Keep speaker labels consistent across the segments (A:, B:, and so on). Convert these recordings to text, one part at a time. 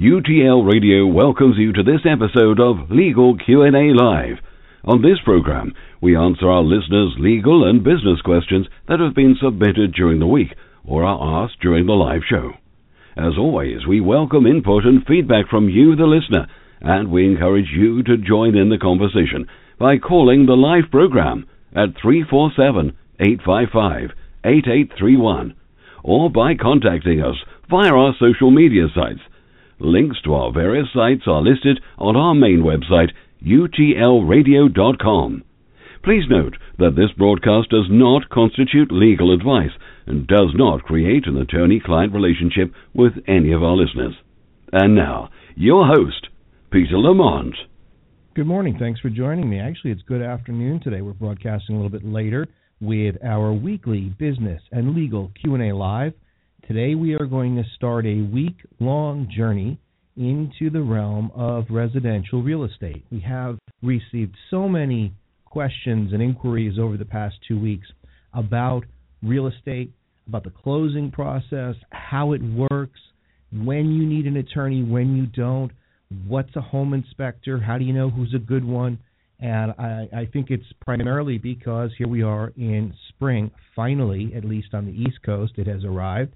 A: UTL Radio welcomes you to this episode of Legal Q&A Live. On this program, we answer our listeners' legal and business questions that have been submitted during the week or are asked during the live show. As always, we welcome input and feedback from you, the listener, and we encourage you to join in the conversation by calling the live program at 347 855 8831 or by contacting us via our social media sites Links to our various sites are listed on our main website, utlradio.com. Please note that this broadcast does not constitute legal advice and does not create an attorney client relationship with any of our listeners. And now, your host, Peter Lamont.
B: Good morning. Thanks for joining me. Actually, it's good afternoon today. We're broadcasting a little bit later with our weekly business and legal Q&A live. Today we are going to start a week long journey into the realm of residential real estate. We have received so many questions and inquiries over the past two weeks about real estate, about the closing process, how it works, when you need an attorney, when you don't, what's a home inspector, how do you know who's a good one. And I, I think it's primarily because here we are in spring, finally, at least on the East Coast, it has arrived.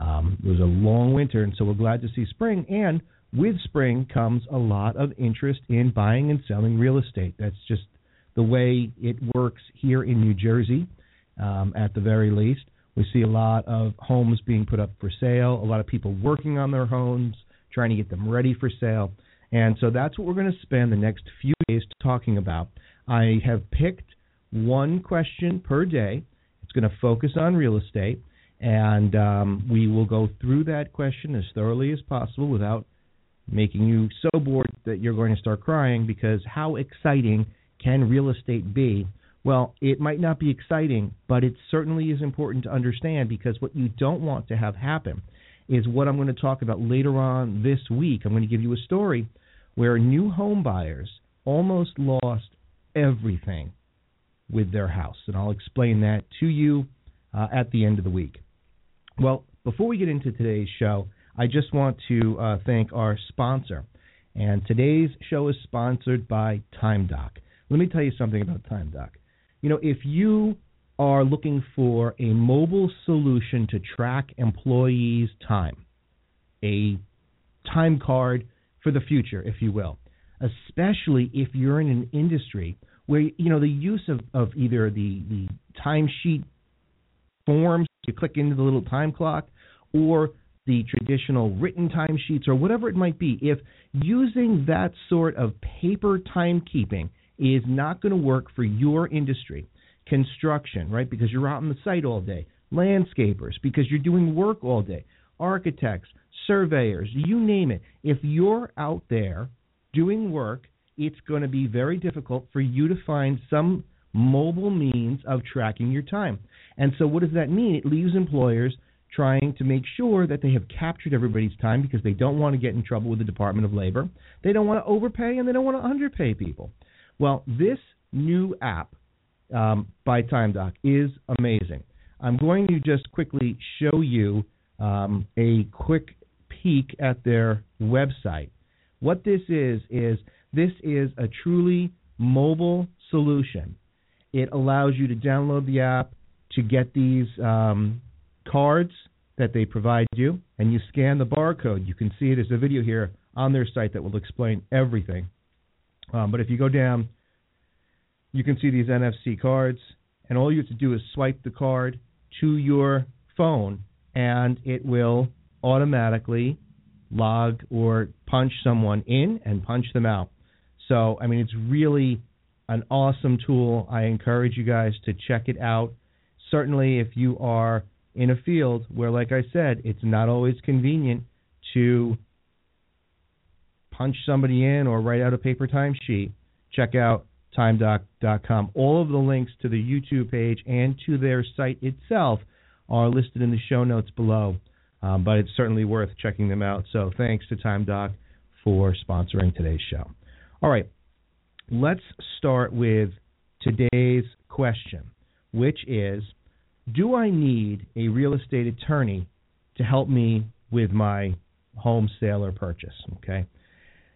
B: Um, it was a long winter, and so we're glad to see spring. And with spring comes a lot of interest in buying and selling real estate. That's just the way it works here in New Jersey, um, at the very least. We see a lot of homes being put up for sale, a lot of people working on their homes, trying to get them ready for sale. And so that's what we're going to spend the next few days talking about. I have picked one question per day. It's going to focus on real estate. And um, we will go through that question as thoroughly as possible without making you so bored that you're going to start crying because how exciting can real estate be? Well, it might not be exciting, but it certainly is important to understand because what you don't want to have happen is what I'm going to talk about later on this week. I'm going to give you a story where new home buyers almost lost everything with their house, and I'll explain that to you uh, at the end of the week. Well, before we get into today's show, I just want to uh, thank our sponsor. And today's show is sponsored by TimeDoc. Let me tell you something about TimeDoc. You know, if you are looking for a mobile solution to track employees' time, a time card for the future, if you will, especially if you're in an industry where you know the use of, of either the the timesheet forms you click into the little time clock or the traditional written timesheets or whatever it might be, if using that sort of paper timekeeping is not going to work for your industry, construction, right? Because you're out on the site all day, landscapers, because you're doing work all day, architects, surveyors, you name it. If you're out there doing work, it's going to be very difficult for you to find some mobile means of tracking your time. And so, what does that mean? It leaves employers trying to make sure that they have captured everybody's time because they don't want to get in trouble with the Department of Labor. They don't want to overpay and they don't want to underpay people. Well, this new app um, by TimeDoc is amazing. I'm going to just quickly show you um, a quick peek at their website. What this is is this is a truly mobile solution. It allows you to download the app to get these um, cards that they provide you, and you scan the barcode. You can see it. There's a video here on their site that will explain everything. Um, but if you go down, you can see these NFC cards, and all you have to do is swipe the card to your phone, and it will automatically log or punch someone in and punch them out. So, I mean, it's really an awesome tool. I encourage you guys to check it out. Certainly, if you are in a field where, like I said, it's not always convenient to punch somebody in or write out a paper timesheet, check out timedoc.com. All of the links to the YouTube page and to their site itself are listed in the show notes below, um, but it's certainly worth checking them out. So thanks to TimeDoc for sponsoring today's show. All right, let's start with today's question, which is Do I need a real estate attorney to help me with my home sale or purchase? Okay.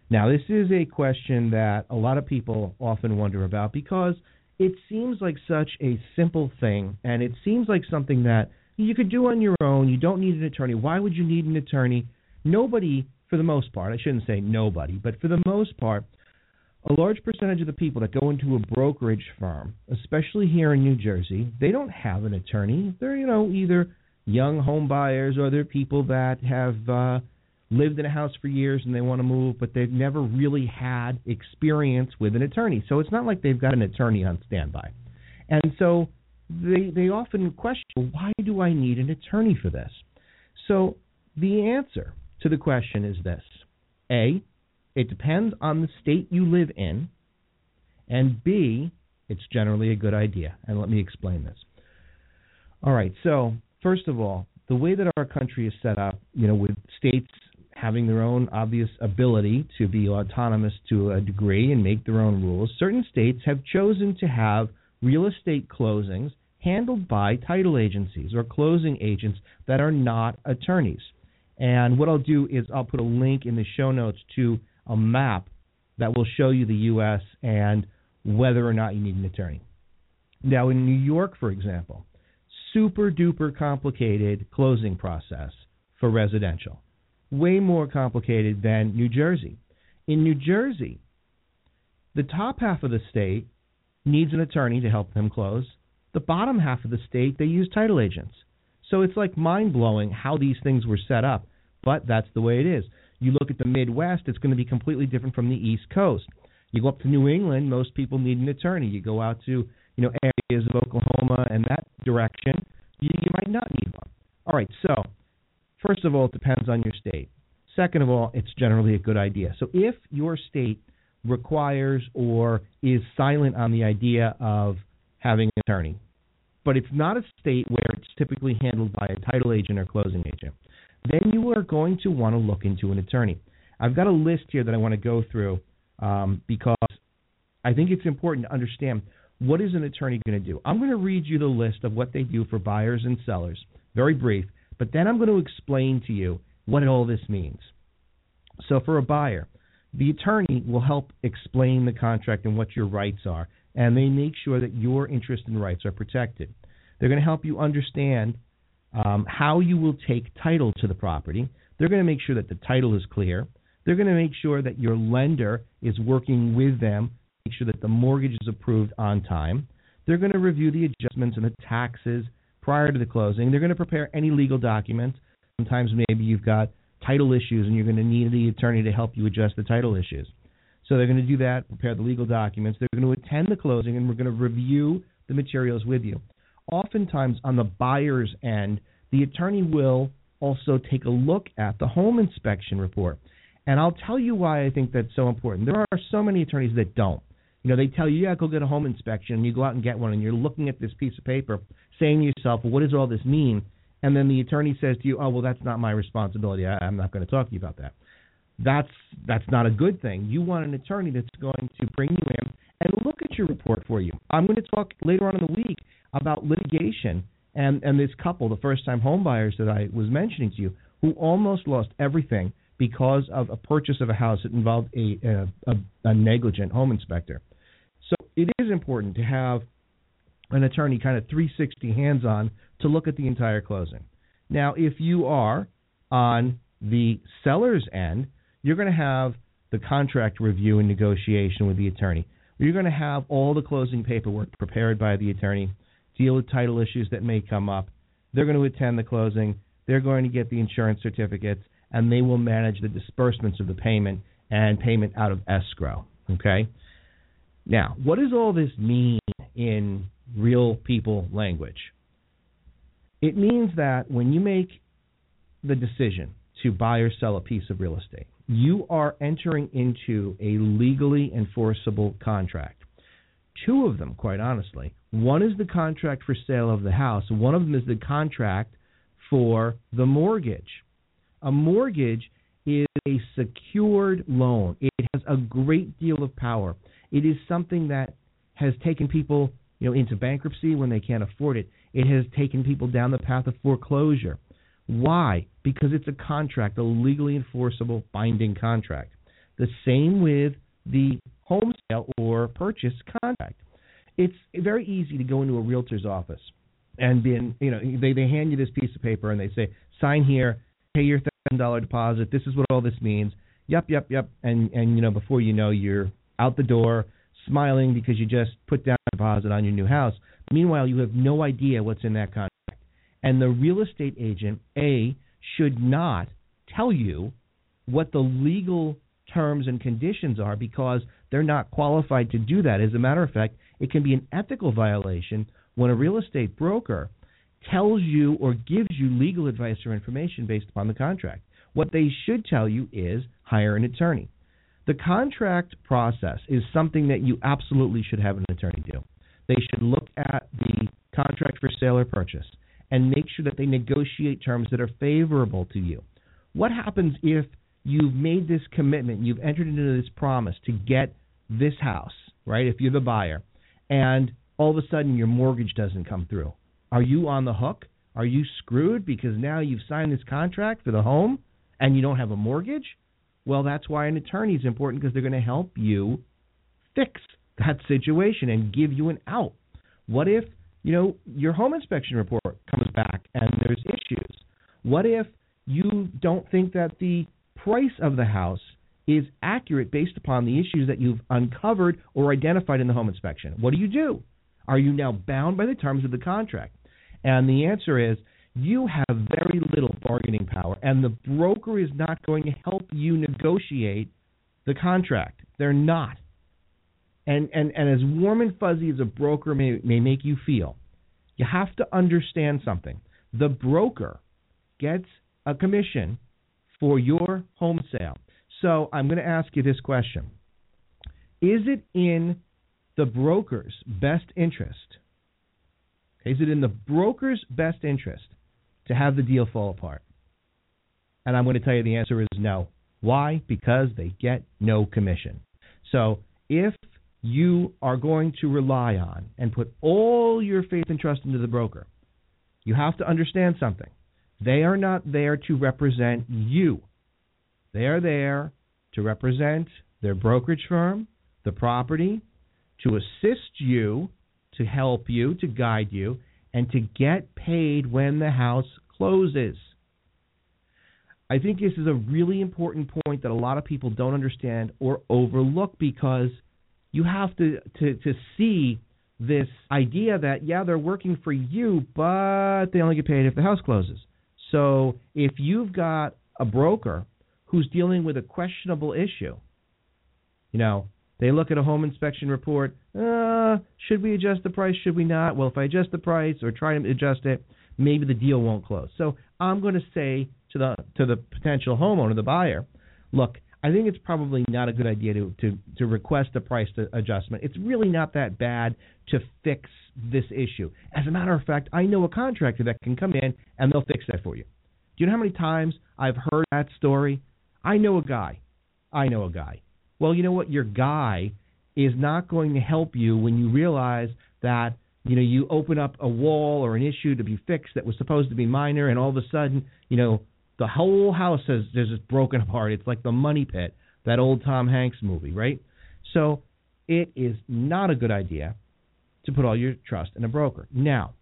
B: Now, this is a question that a lot of people often wonder about because it seems like such a simple thing and it seems like something that you could do on your own. You don't need an attorney. Why would you need an attorney? Nobody, for the most part, I shouldn't say nobody, but for the most part, a large percentage of the people that go into a brokerage firm, especially here in New Jersey, they don't have an attorney. They're, you know, either young home buyers or they're people that have uh, lived in a house for years and they want to move, but they've never really had experience with an attorney. So it's not like they've got an attorney on standby. And so they they often question, why do I need an attorney for this? So the answer to the question is this. A, it depends on the state you live in, and B, it's generally a good idea. And let me explain this. All right, so first of all, the way that our country is set up, you know, with states having their own obvious ability to be autonomous to a degree and make their own rules, certain states have chosen to have real estate closings handled by title agencies or closing agents that are not attorneys. And what I'll do is I'll put a link in the show notes to a map that will show you the U.S. and whether or not you need an attorney. Now, in New York, for example, super duper complicated closing process for residential way more complicated than New Jersey. In New Jersey, the top half of the state needs an attorney to help them close. The bottom half of the state, they use title agents. So it's like mind blowing how these things were set up, but that's the way it is. You look at the Midwest, it's going to be completely different from the East Coast. You go up to New England, most people need an attorney. You go out to you know areas of Oklahoma and that direction, you, you might not need one. All right, so First of all, it depends on your state. Second of all, it's generally a good idea. So if your state requires or is silent on the idea of having an attorney, but it's not a state where it's typically handled by a title agent or closing agent, then you are going to want to look into an attorney. I've got a list here that I want to go through um, because I think it's important to understand what is an attorney going to do. I'm going to read you the list of what they do for buyers and sellers, very brief, but then I'm going to explain to you what all this means. So, for a buyer, the attorney will help explain the contract and what your rights are, and they make sure that your interests and rights are protected. They're going to help you understand um, how you will take title to the property. They're going to make sure that the title is clear. They're going to make sure that your lender is working with them, make sure that the mortgage is approved on time. They're going to review the adjustments and the taxes prior to the closing. They're going to prepare any legal documents. Sometimes maybe you've got title issues and you're going to need the attorney to help you adjust the title issues. So they're going to do that, prepare the legal documents. They're going to attend the closing and we're going to review the materials with you. Oftentimes, on the buyer's end, the attorney will also take a look at the home inspection report. And I'll tell you why I think that's so important. There are so many attorneys that don't. You know, they tell you, yeah, go get a home inspection, and you go out and get one, and you're looking at this piece of paper, saying to yourself, well, what does all this mean? And then the attorney says to you, oh, well, that's not my responsibility. I, I'm not going to talk to you about that. That's that's not a good thing. You want an attorney that's going to bring you in and look at your report for you. I'm going to talk later on in the week about litigation and and this couple, the first time homebuyers that I was mentioning to you, who almost lost everything because of a purchase of a house that involved a a, a, a negligent home inspector. So it is important to have an attorney kind of 360 hands on to look at the entire closing. Now, if you are on the seller's end, you're going to have the contract review and negotiation with the attorney. You're going to have all the closing paperwork prepared by the attorney, deal with title issues that may come up. They're going to attend the closing. They're going to get the insurance certificates, and they will manage the disbursements of the payment and payment out of escrow. Okay? Now, what does all this mean in real people language? It means that when you make the decision to buy or sell a piece of real estate, you are entering into a legally enforceable contract. Two of them, quite honestly. One is the contract for sale of the house, one of them is the contract for the mortgage. A mortgage is a secured loan. It has a great deal of power. It is something that has taken people, you know, into bankruptcy when they can't afford it. It has taken people down the path of foreclosure. Why? Because it's a contract, a legally enforceable binding contract. The same with the home sale or purchase contract. It's very easy to go into a realtor's office and be you know they they hand you this piece of paper and they say sign here, pay your thousand dollar deposit. This is what all this means. Yep, yep, yep. And and you know before you know you're out the door smiling because you just put down a deposit on your new house. Meanwhile, you have no idea what's in that contract. And the real estate agent, A, should not tell you what the legal terms and conditions are because they're not qualified to do that. As a matter of fact, it can be an ethical violation when a real estate broker tells you or gives you legal advice or information based upon the contract. What they should tell you is hire an attorney. The contract process is something that you absolutely should have an attorney do. They should look at the contract for sale or purchase and make sure that they negotiate terms that are favorable to you. What happens if you've made this commitment, you've entered into this promise to get this house, right? If you're the buyer, and all of a sudden your mortgage doesn't come through. Are you on the hook? Are you screwed because now you've signed this contract for the home and you don't have a mortgage? Well, that's why an attorney is important because they're going to help you fix that situation and give you an out. What if, you know, your home inspection report comes back and there's issues? What if you don't think that the price of the house is accurate based upon the issues that you've uncovered or identified in the home inspection? What do you do? Are you now bound by the terms of the contract? And the answer is you have very little bargaining power, and the broker is not going to help you negotiate the contract. They're not. And, and, and as warm and fuzzy as a broker may, may make you feel, you have to understand something. The broker gets a commission for your home sale. So I'm going to ask you this question Is it in the broker's best interest? Is it in the broker's best interest to have the deal fall apart? And I'm going to tell you the answer is no. Why? Because they get no commission. So if you are going to rely on and put all your faith and trust into the broker, you have to understand something. They are not there to represent you. They are there to represent their brokerage firm, the property, to assist you, to help you, to guide you, and to get paid when the house closes. I think this is a really important point that a lot of people don't understand or overlook because you have to, to, to see this idea that, yeah, they're working for you, but they only get paid if the house closes. So if you've got a broker who's dealing with a questionable issue, you know, they look at a home inspection report. Uh, should we adjust the price? Should we not? Well, if I adjust the price or try to adjust it, maybe the deal won't close. So I'm going to say to the to the potential homeowner, the buyer, look, I think it's probably not a good idea to to, to request a price adjustment. It's really not that bad to fix this issue. As a matter of fact, I know a contractor that can come in and they'll fix that for you. Do you know how many times I've heard that story? I know a guy. I know a guy. Well, you know what? Your guy is not going to help you when you realize that you know you open up a wall or an issue to be fixed that was supposed to be minor, and all of a sudden, you know, the whole house has there's just broken apart. It's like the money pit, that old Tom Hanks movie, right? So it is not a good idea to put all your trust in a broker. Now,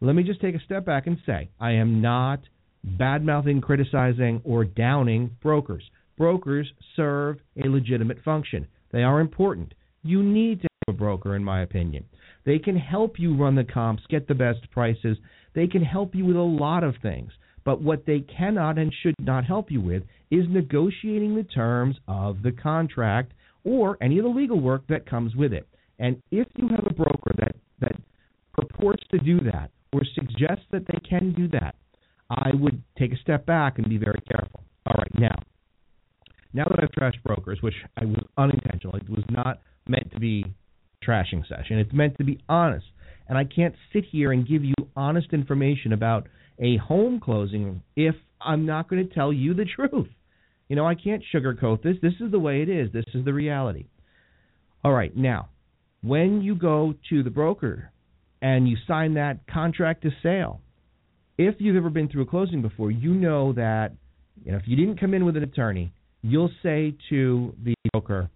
B: let me just take a step back and say I am not bad mouthing, criticizing, or downing brokers. Brokers serve a legitimate function. They are important. You need to have a broker, in my opinion. They can help you run the comps, get the best prices. They can help you with a lot of things. But what they cannot and should not help you with is negotiating the terms of the contract or any of the legal work that comes with it. And if you have a broker that, that purports to do that or suggests that they can do that, I would take a step back and be very careful. All right, now, now that I've trashed brokers, which I was unintentional, it was not meant to be trashing session. It's meant to be honest. And I can't sit here and give you honest information about a home closing if I'm not going to tell you the truth. You know, I can't sugarcoat this. This is the way it is. This is the reality. All right, now, when you go to the broker and you sign that contract to sale, if you've ever been through a closing before, you know that you know if you didn't come in with an attorney, you'll say to the broker,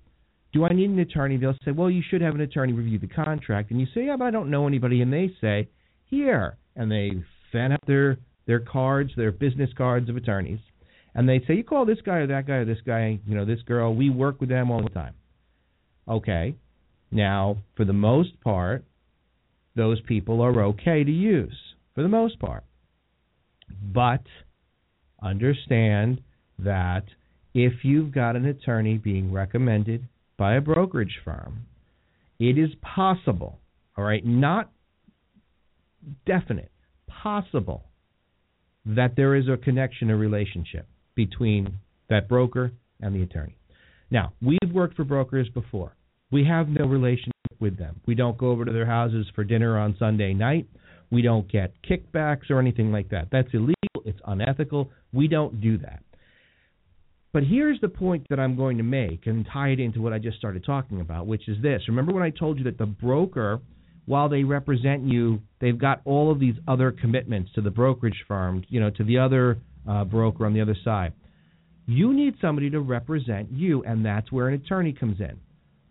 B: "Do I need an attorney?" They'll say, "Well, you should have an attorney review the contract." And you say, "Yeah, but I don't know anybody." And they say, "Here," and they fan out their their cards, their business cards of attorneys, and they say, "You call this guy or that guy or this guy, you know, this girl. We work with them all the time." Okay. Now, for the most part, those people are okay to use for the most part. But understand that if you've got an attorney being recommended by a brokerage firm, it is possible, all right, not definite, possible that there is a connection, a relationship between that broker and the attorney. Now, we've worked for brokers before. We have no relationship with them. We don't go over to their houses for dinner on Sunday night. We don't get kickbacks or anything like that. That's illegal. It's unethical. We don't do that. But here's the point that I'm going to make and tie it into what I just started talking about, which is this. Remember when I told you that the broker, while they represent you, they've got all of these other commitments to the brokerage firm, you know, to the other uh, broker on the other side. You need somebody to represent you, and that's where an attorney comes in.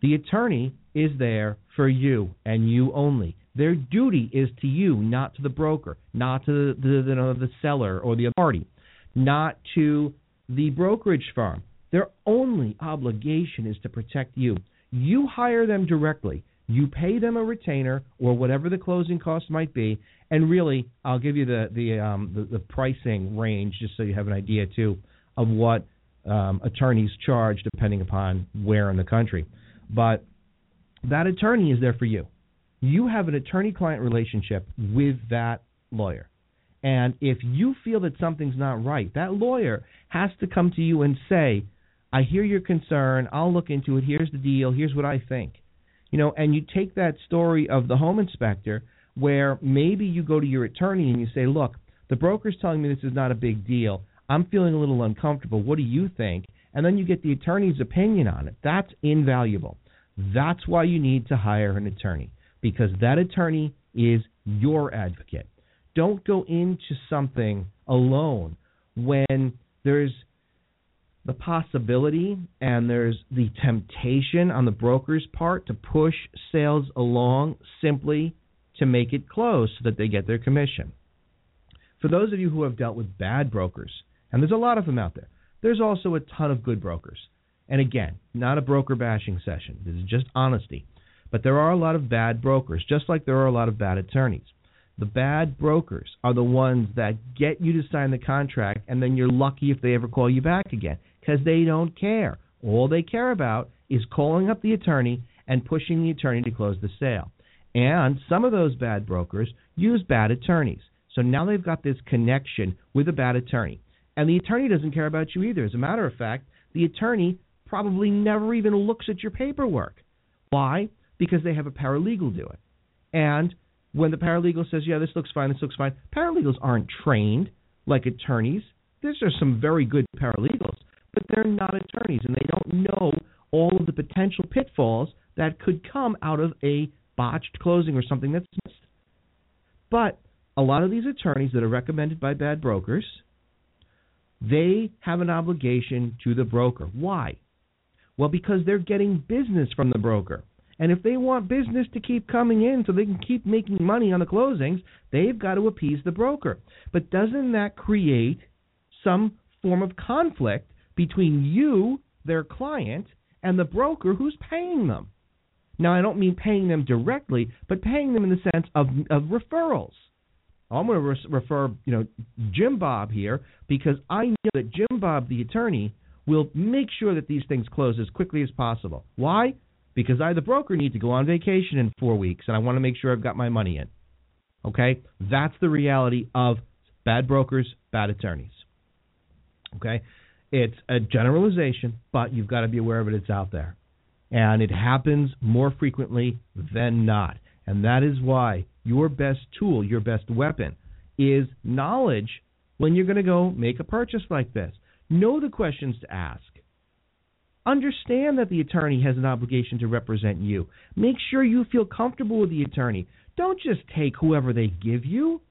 B: The attorney is there for you and you only. Their duty is to you, not to the broker, not to the, the, the, the seller or the party, not to the brokerage firm. Their only obligation is to protect you. You hire them directly. You pay them a retainer or whatever the closing cost might be, and really, I'll give you the the um, the, the pricing range just so you have an idea too of what um, attorneys charge depending upon where in the country. But that attorney is there for you you have an attorney client relationship with that lawyer. And if you feel that something's not right, that lawyer has to come to you and say, I hear your concern. I'll look into it. Here's the deal. Here's what I think. You know, and you take that story of the home inspector where maybe you go to your attorney and you say, Look, the broker's telling me this is not a big deal. I'm feeling a little uncomfortable. What do you think? And then you get the attorney's opinion on it. That's invaluable. That's why you need to hire an attorney because that attorney is your advocate. Don't go into something alone when there's the possibility and there's the temptation on the broker's part to push sales along simply to make it close so that they get their commission. For those of you who have dealt with bad brokers, and there's a lot of them out there, there's also a ton of good brokers. And again, not a broker bashing session. This is just honesty. But there are a lot of bad brokers, just like there are a lot of bad attorneys. The bad brokers are the ones that get you to sign the contract, and then you're lucky if they ever call you back again because they don't care. All they care about is calling up the attorney and pushing the attorney to close the sale. And some of those bad brokers use bad attorneys. So now they've got this connection with a bad attorney. And the attorney doesn't care about you either. As a matter of fact, the attorney probably never even looks at your paperwork. Why? Because they have a paralegal do it. And when the paralegal says, "Yeah, this looks fine, this looks fine," paralegals aren't trained like attorneys. There's are some very good paralegals, but they're not attorneys, and they don't know all of the potential pitfalls that could come out of a botched closing or something that's missed. But a lot of these attorneys that are recommended by bad brokers, they have an obligation to the broker. Why? Well, because they're getting business from the broker. And if they want business to keep coming in so they can keep making money on the closings, they've got to appease the broker. But doesn't that create some form of conflict between you, their client, and the broker who's paying them? Now, I don't mean paying them directly, but paying them in the sense of, of referrals. I'm going to re- refer, you know, Jim Bob here because I know that Jim Bob, the attorney, will make sure that these things close as quickly as possible. Why? Because I, the broker, need to go on vacation in four weeks and I want to make sure I've got my money in. Okay? That's the reality of bad brokers, bad attorneys. Okay? It's a generalization, but you've got to be aware of it. It's out there. And it happens more frequently than not. And that is why your best tool, your best weapon, is knowledge when you're going to go make a purchase like this. Know the questions to ask. Understand that the attorney has an obligation to represent you. Make sure you feel comfortable with the attorney. Don't just take whoever they give you.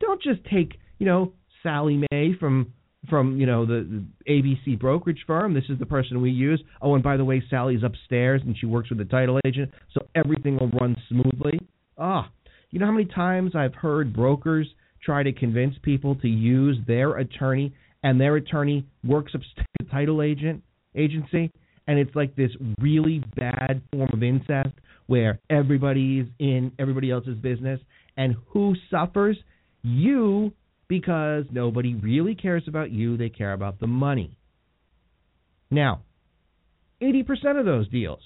B: Don't just take, you know, Sally May from from you know the, the ABC brokerage firm. This is the person we use. Oh, and by the way, Sally's upstairs and she works with the title agent, so everything will run smoothly. Ah, you know how many times I've heard brokers try to convince people to use their attorney, and their attorney works upstairs the title agent agency, and it's like this really bad form of incest where everybody's in everybody else's business, and who suffers? You because nobody really cares about you, they care about the money. Now, 80% of those deals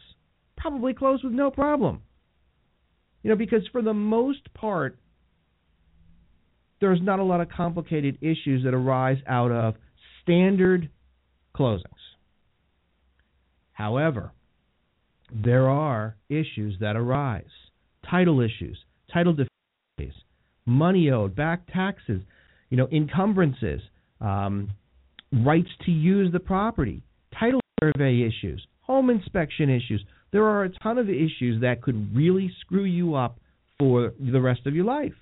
B: probably close with no problem. You know, because for the most part, there's not a lot of complicated issues that arise out of standard closings. However, there are issues that arise title issues, title deficiencies, money owed, back taxes, you know, encumbrances, um, rights to use the property, title survey issues, home inspection issues. There are a ton of issues that could really screw you up for the rest of your life.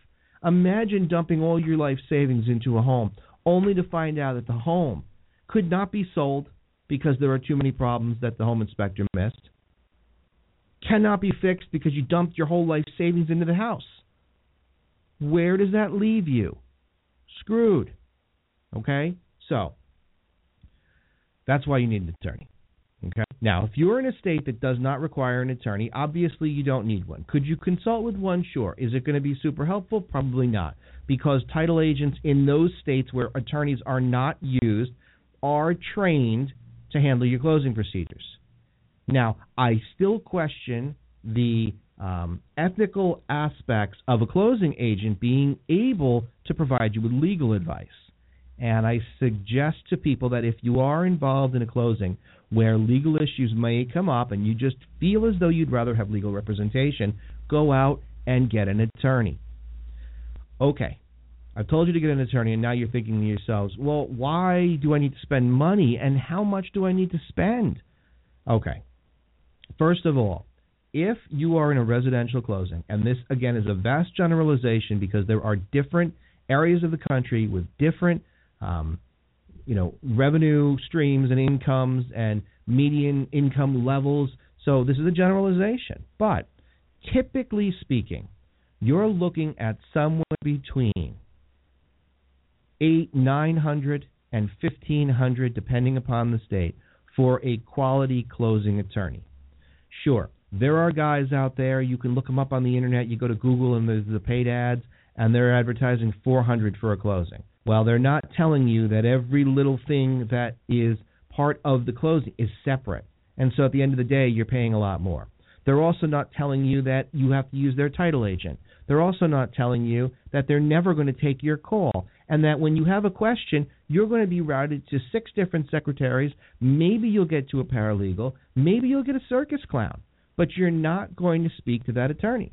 B: Imagine dumping all your life savings into a home only to find out that the home could not be sold because there are too many problems that the home inspector missed, cannot be fixed because you dumped your whole life savings into the house. Where does that leave you? screwed. Okay? So, that's why you need an attorney. Okay? Now, if you're in a state that does not require an attorney, obviously you don't need one. Could you consult with one? Sure. Is it going to be super helpful? Probably not. Because title agents in those states where attorneys are not used are trained to handle your closing procedures. Now, I still question the um, ethical aspects of a closing agent being able to provide you with legal advice. And I suggest to people that if you are involved in a closing where legal issues may come up and you just feel as though you'd rather have legal representation, go out and get an attorney. Okay, I've told you to get an attorney, and now you're thinking to yourselves, well, why do I need to spend money and how much do I need to spend? Okay, first of all, if you are in a residential closing, and this again is a vast generalization because there are different areas of the country with different, um, you know, revenue streams and incomes and median income levels. So this is a generalization, but typically speaking, you're looking at somewhere between eight, nine hundred, and fifteen hundred, depending upon the state, for a quality closing attorney. Sure, there are guys out there. You can look them up on the internet. You go to Google and there's the paid ads, and they're advertising 400 for a closing. Well, they're not telling you that every little thing that is part of the closing is separate. And so at the end of the day, you're paying a lot more. They're also not telling you that you have to use their title agent. They're also not telling you that they're never going to take your call and that when you have a question, you're going to be routed to six different secretaries. Maybe you'll get to a paralegal. Maybe you'll get a circus clown but you're not going to speak to that attorney.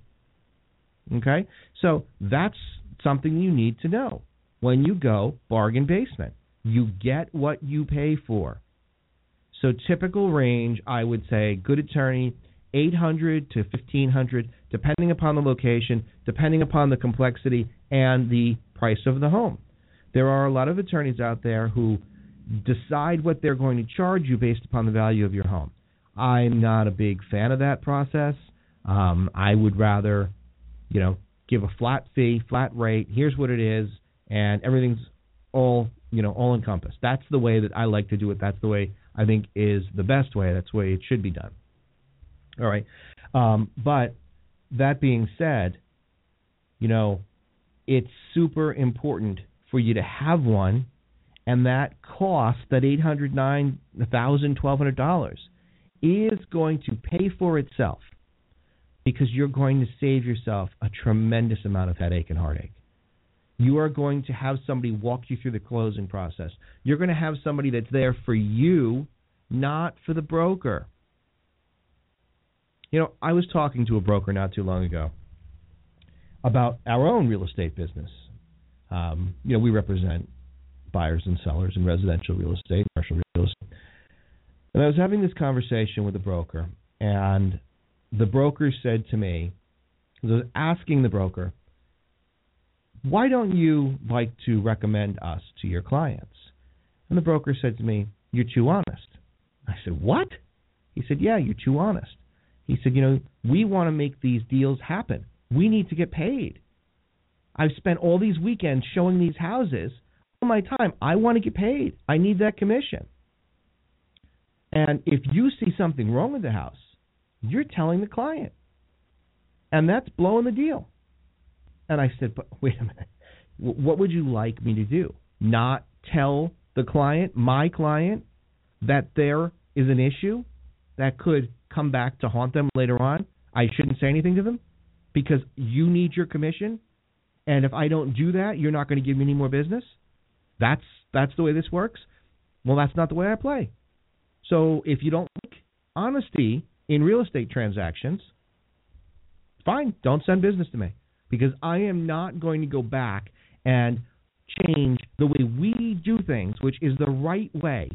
B: Okay? So that's something you need to know. When you go bargain basement, you get what you pay for. So typical range, I would say, good attorney, 800 to 1500, depending upon the location, depending upon the complexity and the price of the home. There are a lot of attorneys out there who decide what they're going to charge you based upon the value of your home. I'm not a big fan of that process. Um, I would rather, you know, give a flat fee, flat rate. Here's what it is, and everything's all you know, all encompassed. That's the way that I like to do it. That's the way I think is the best way. That's the way it should be done. All right, um, but that being said, you know, it's super important for you to have one And that cost, that eight hundred, nine thousand, twelve hundred dollars, is going to pay for itself because you're going to save yourself a tremendous amount of headache and heartache. You are going to have somebody walk you through the closing process. You're going to have somebody that's there for you, not for the broker. You know, I was talking to a broker not too long ago about our own real estate business. Um, you know, we represent buyers and sellers in residential real estate, commercial real estate. And I was having this conversation with a broker, and the broker said to me, I was asking the broker, why don't you like to recommend us to your clients? And the broker said to me, You're too honest. I said, What? He said, Yeah, you're too honest. He said, You know, we want to make these deals happen. We need to get paid. I've spent all these weekends showing these houses all my time. I want to get paid. I need that commission. And if you see something wrong with the house, you're telling the client. And that's blowing the deal. And I said, but wait a minute. What would you like me to do? Not tell the client, my client, that there is an issue that could come back to haunt them later on? I shouldn't say anything to them because you need your commission. And if I don't do that, you're not going to give me any more business. That's that's the way this works. Well, that's not the way I play. So if you don't like honesty in real estate transactions, fine, don't send business to me because I am not going to go back and change the way we do things, which is the right way.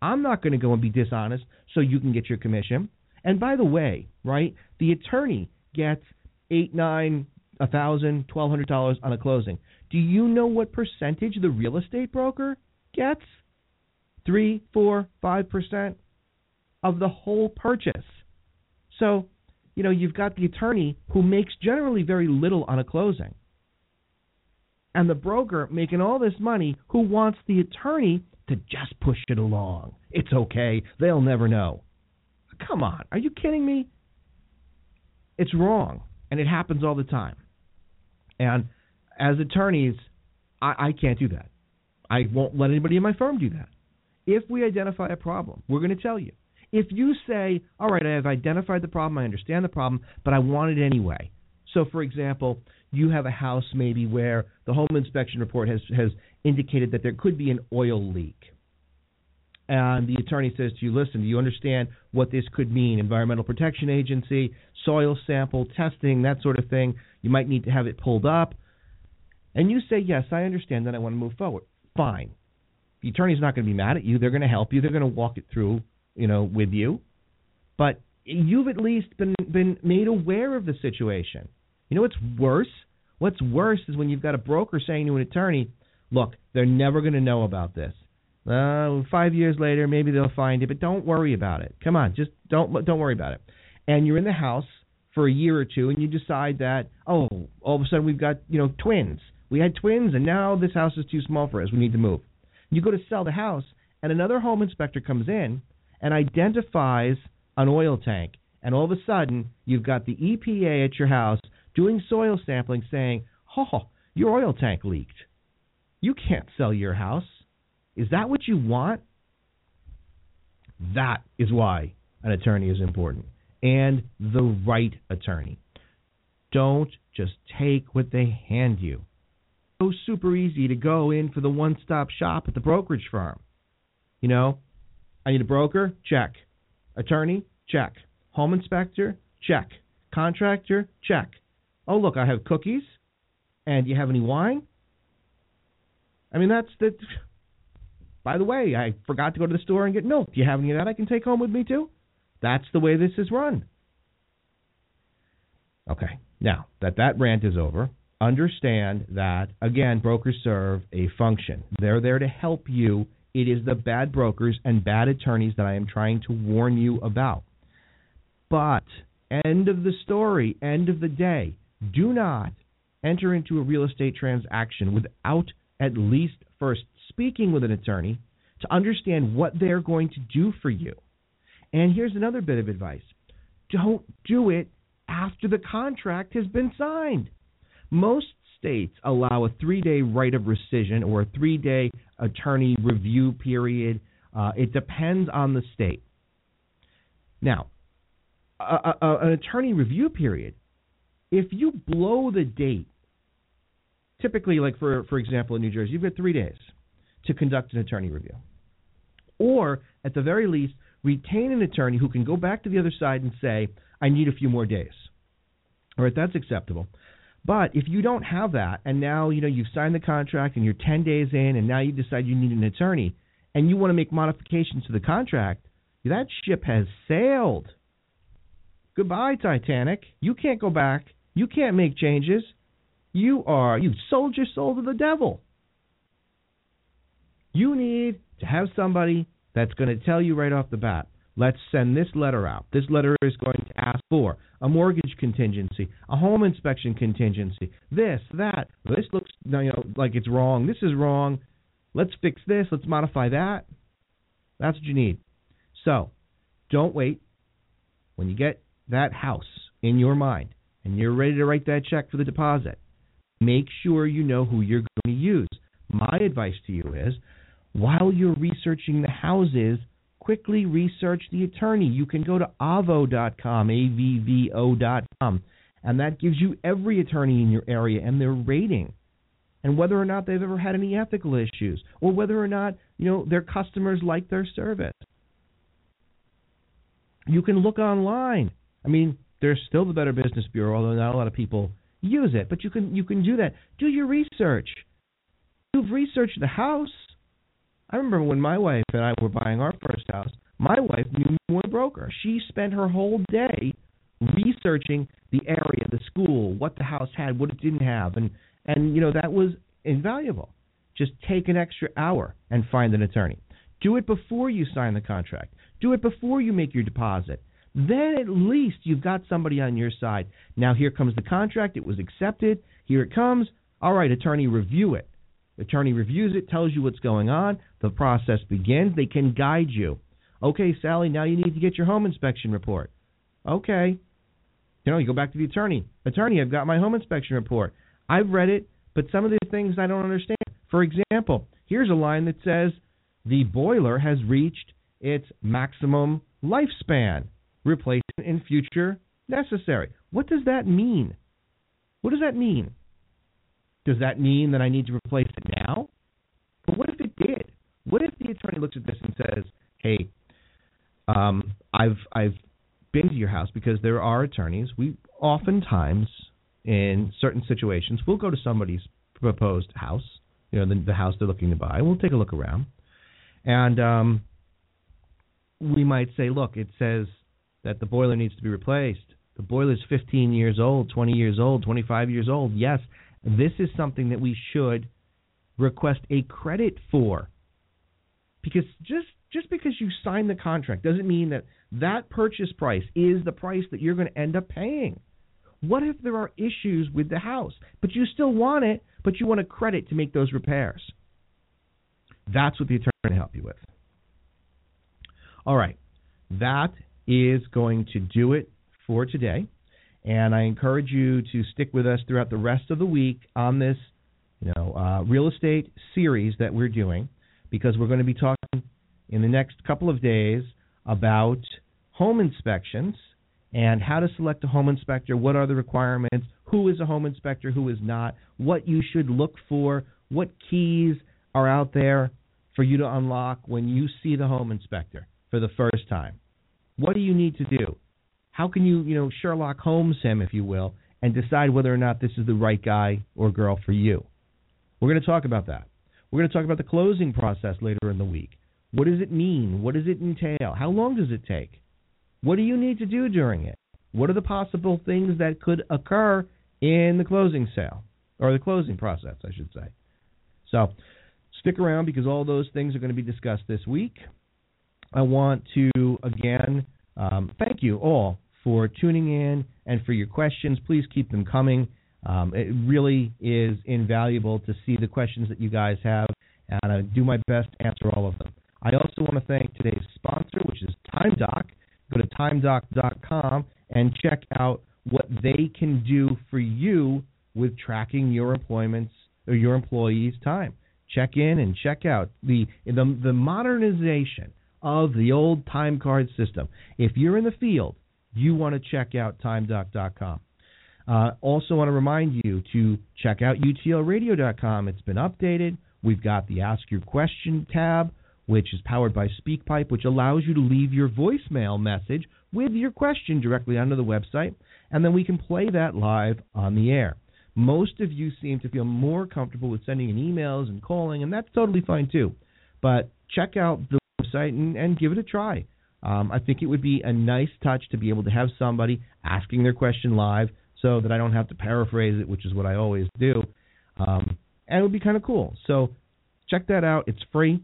B: I'm not going to go and be dishonest so you can get your commission. And by the way, right, the attorney gets eight, nine, a thousand, twelve hundred dollars on a closing. Do you know what percentage the real estate broker gets? Three, four, five percent of the whole purchase. So, you know, you've got the attorney who makes generally very little on a closing. And the broker making all this money who wants the attorney to just push it along. It's okay. They'll never know. Come on. Are you kidding me? It's wrong. And it happens all the time. And as attorneys, I, I can't do that. I won't let anybody in my firm do that. If we identify a problem, we're going to tell you. If you say, all right, I have identified the problem, I understand the problem, but I want it anyway. So, for example, you have a house maybe where the home inspection report has, has indicated that there could be an oil leak. And the attorney says to you, listen, do you understand what this could mean? Environmental Protection Agency, soil sample testing, that sort of thing. You might need to have it pulled up. And you say, yes, I understand that I want to move forward. Fine. The attorney's not going to be mad at you. They're going to help you. They're going to walk it through you know, with you, but you've at least been been made aware of the situation. You know what's worse? What's worse is when you've got a broker saying to an attorney, "Look, they're never going to know about this. Uh, five years later, maybe they'll find it, but don't worry about it. Come on, just don't don't worry about it." And you're in the house for a year or two, and you decide that, oh, all of a sudden we've got you know twins. We had twins, and now this house is too small for us. We need to move. You go to sell the house, and another home inspector comes in and identifies an oil tank. And all of a sudden, you've got the EPA at your house doing soil sampling saying, oh, your oil tank leaked. You can't sell your house. Is that what you want? That is why an attorney is important. And the right attorney. Don't just take what they hand you. It's So super easy to go in for the one stop shop at the brokerage firm. You know, I need a broker? Check. Attorney? Check. Home inspector? Check. Contractor? Check. Oh, look, I have cookies. And you have any wine? I mean, that's the. By the way, I forgot to go to the store and get milk. Do you have any of that I can take home with me too? That's the way this is run. Okay. Now that that rant is over, understand that again, brokers serve a function. They're there to help you it is the bad brokers and bad attorneys that I am trying to warn you about. But, end of the story, end of the day, do not enter into a real estate transaction without at least first speaking with an attorney to understand what they're going to do for you. And here's another bit of advice don't do it after the contract has been signed. Most states allow a three day right of rescission or a three day attorney review period. Uh, it depends on the state. Now, a, a, an attorney review period, if you blow the date, typically, like for for example in New Jersey, you've got three days to conduct an attorney review, or at the very least, retain an attorney who can go back to the other side and say, "I need a few more days." All right, that's acceptable. But if you don't have that, and now you know you've signed the contract and you're 10 days in, and now you decide you need an attorney, and you want to make modifications to the contract, that ship has sailed. Goodbye, Titanic. You can't go back. You can't make changes. You are you've sold your soul to the devil. You need to have somebody that's going to tell you right off the bat. Let's send this letter out. This letter is going to ask for a mortgage contingency, a home inspection contingency, this, that. This looks you know like it's wrong. This is wrong. Let's fix this. Let's modify that. That's what you need. So, don't wait. When you get that house in your mind and you're ready to write that check for the deposit, make sure you know who you're going to use. My advice to you is while you're researching the houses, quickly research the attorney. You can go to avvo.com, A-V-V-O.com, and that gives you every attorney in your area and their rating and whether or not they've ever had any ethical issues or whether or not, you know, their customers like their service. You can look online. I mean, there's still the Better Business Bureau, although not a lot of people use it, but you can you can do that. Do your research. You've researched the house. I remember when my wife and I were buying our first house, my wife knew more broker. She spent her whole day researching the area, the school, what the house had, what it didn't have, and and you know that was invaluable. Just take an extra hour and find an attorney. Do it before you sign the contract. Do it before you make your deposit. Then at least you've got somebody on your side. Now here comes the contract. It was accepted. Here it comes. All right, attorney, review it. Attorney reviews it, tells you what's going on. The process begins. They can guide you. Okay, Sally, now you need to get your home inspection report. Okay. You know, you go back to the attorney. Attorney, I've got my home inspection report. I've read it, but some of the things I don't understand. For example, here's a line that says the boiler has reached its maximum lifespan. Replacement in future necessary. What does that mean? What does that mean? Does that mean that I need to replace it now? But what if it did? What if the attorney looks at this and says, "Hey, um, I've I've been to your house because there are attorneys. We oftentimes, in certain situations, we'll go to somebody's proposed house, you know, the, the house they're looking to buy. We'll take a look around, and um, we might say, look, it says that the boiler needs to be replaced. The boiler is 15 years old, 20 years old, 25 years old. Yes, this is something that we should request a credit for. Because just just because you sign the contract doesn't mean that that purchase price is the price that you're going to end up paying. What if there are issues with the house, but you still want it, but you want a credit to make those repairs? That's what the attorney can help you with. All right. That is going to do it for today. And I encourage you to stick with us throughout the rest of the week on this, you know, uh, real estate series that we're doing, because we're going to be talking in the next couple of days about home inspections and how to select a home inspector, what are the requirements, who is a home inspector, who is not, what you should look for, what keys are out there for you to unlock when you see the home inspector for the first time. What do you need to do? How can you, you know, Sherlock Holmes him, if you will, and decide whether or not this is the right guy or girl for you? We're going to talk about that. We're going to talk about the closing process later in the week. What does it mean? What does it entail? How long does it take? What do you need to do during it? What are the possible things that could occur in the closing sale or the closing process, I should say? So, stick around because all those things are going to be discussed this week. I want to again um, thank you all for tuning in and for your questions. Please keep them coming. Um, it really is invaluable to see the questions that you guys have, and I do my best to answer all of them. I also want to thank today's sponsor, which is TimeDoc. Go to timedoc.com and check out what they can do for you with tracking your employment's or your employees' time. check in and check out the the, the modernization of the old time card system. If you're in the field, you want to check out timedoc.com. Uh, also, want to remind you to check out utlradio.com. It's been updated. We've got the Ask Your Question tab, which is powered by SpeakPipe, which allows you to leave your voicemail message with your question directly onto the website, and then we can play that live on the air. Most of you seem to feel more comfortable with sending in emails and calling, and that's totally fine too. But check out the website and, and give it a try. Um, I think it would be a nice touch to be able to have somebody asking their question live so that I don't have to paraphrase it, which is what I always do. Um, and it would be kind of cool. So check that out. It's free.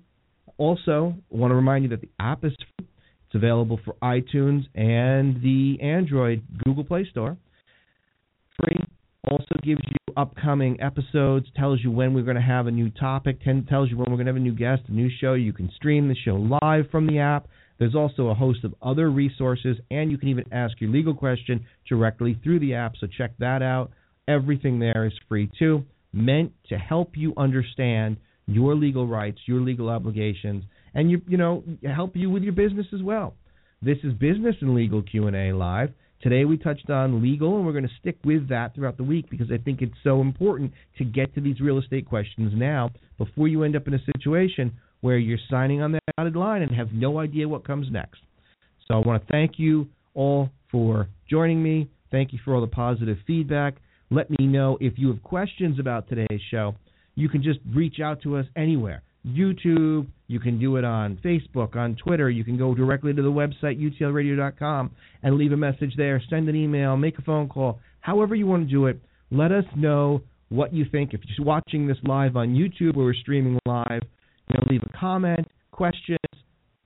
B: Also, I want to remind you that the app is free. It's available for iTunes and the Android Google Play Store. Free. Also gives you upcoming episodes, tells you when we're going to have a new topic, tells you when we're going to have a new guest, a new show. You can stream the show live from the app. There's also a host of other resources, and you can even ask your legal question directly through the app. So check that out. Everything there is free too, meant to help you understand your legal rights, your legal obligations, and you you know help you with your business as well. This is Business and Legal Q&A live. Today we touched on legal, and we're going to stick with that throughout the week because I think it's so important to get to these real estate questions now before you end up in a situation where you're signing on the dotted line and have no idea what comes next. So I want to thank you all for joining me. Thank you for all the positive feedback. Let me know if you have questions about today's show. You can just reach out to us anywhere. YouTube, you can do it on Facebook, on Twitter. You can go directly to the website, utlradio.com, and leave a message there. Send an email, make a phone call, however you want to do it. Let us know what you think. If you're watching this live on YouTube or we're streaming live, you know, leave a comment, questions.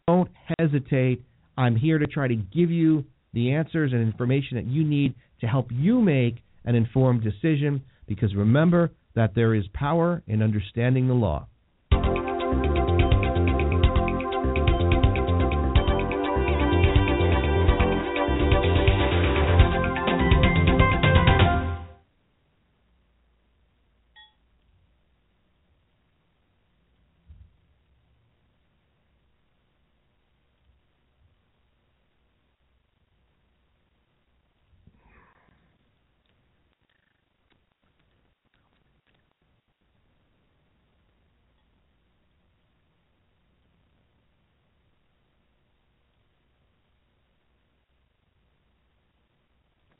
B: Don't hesitate. I'm here to try to give you the answers and information that you need to help you make an informed decision because remember that there is power in understanding the law.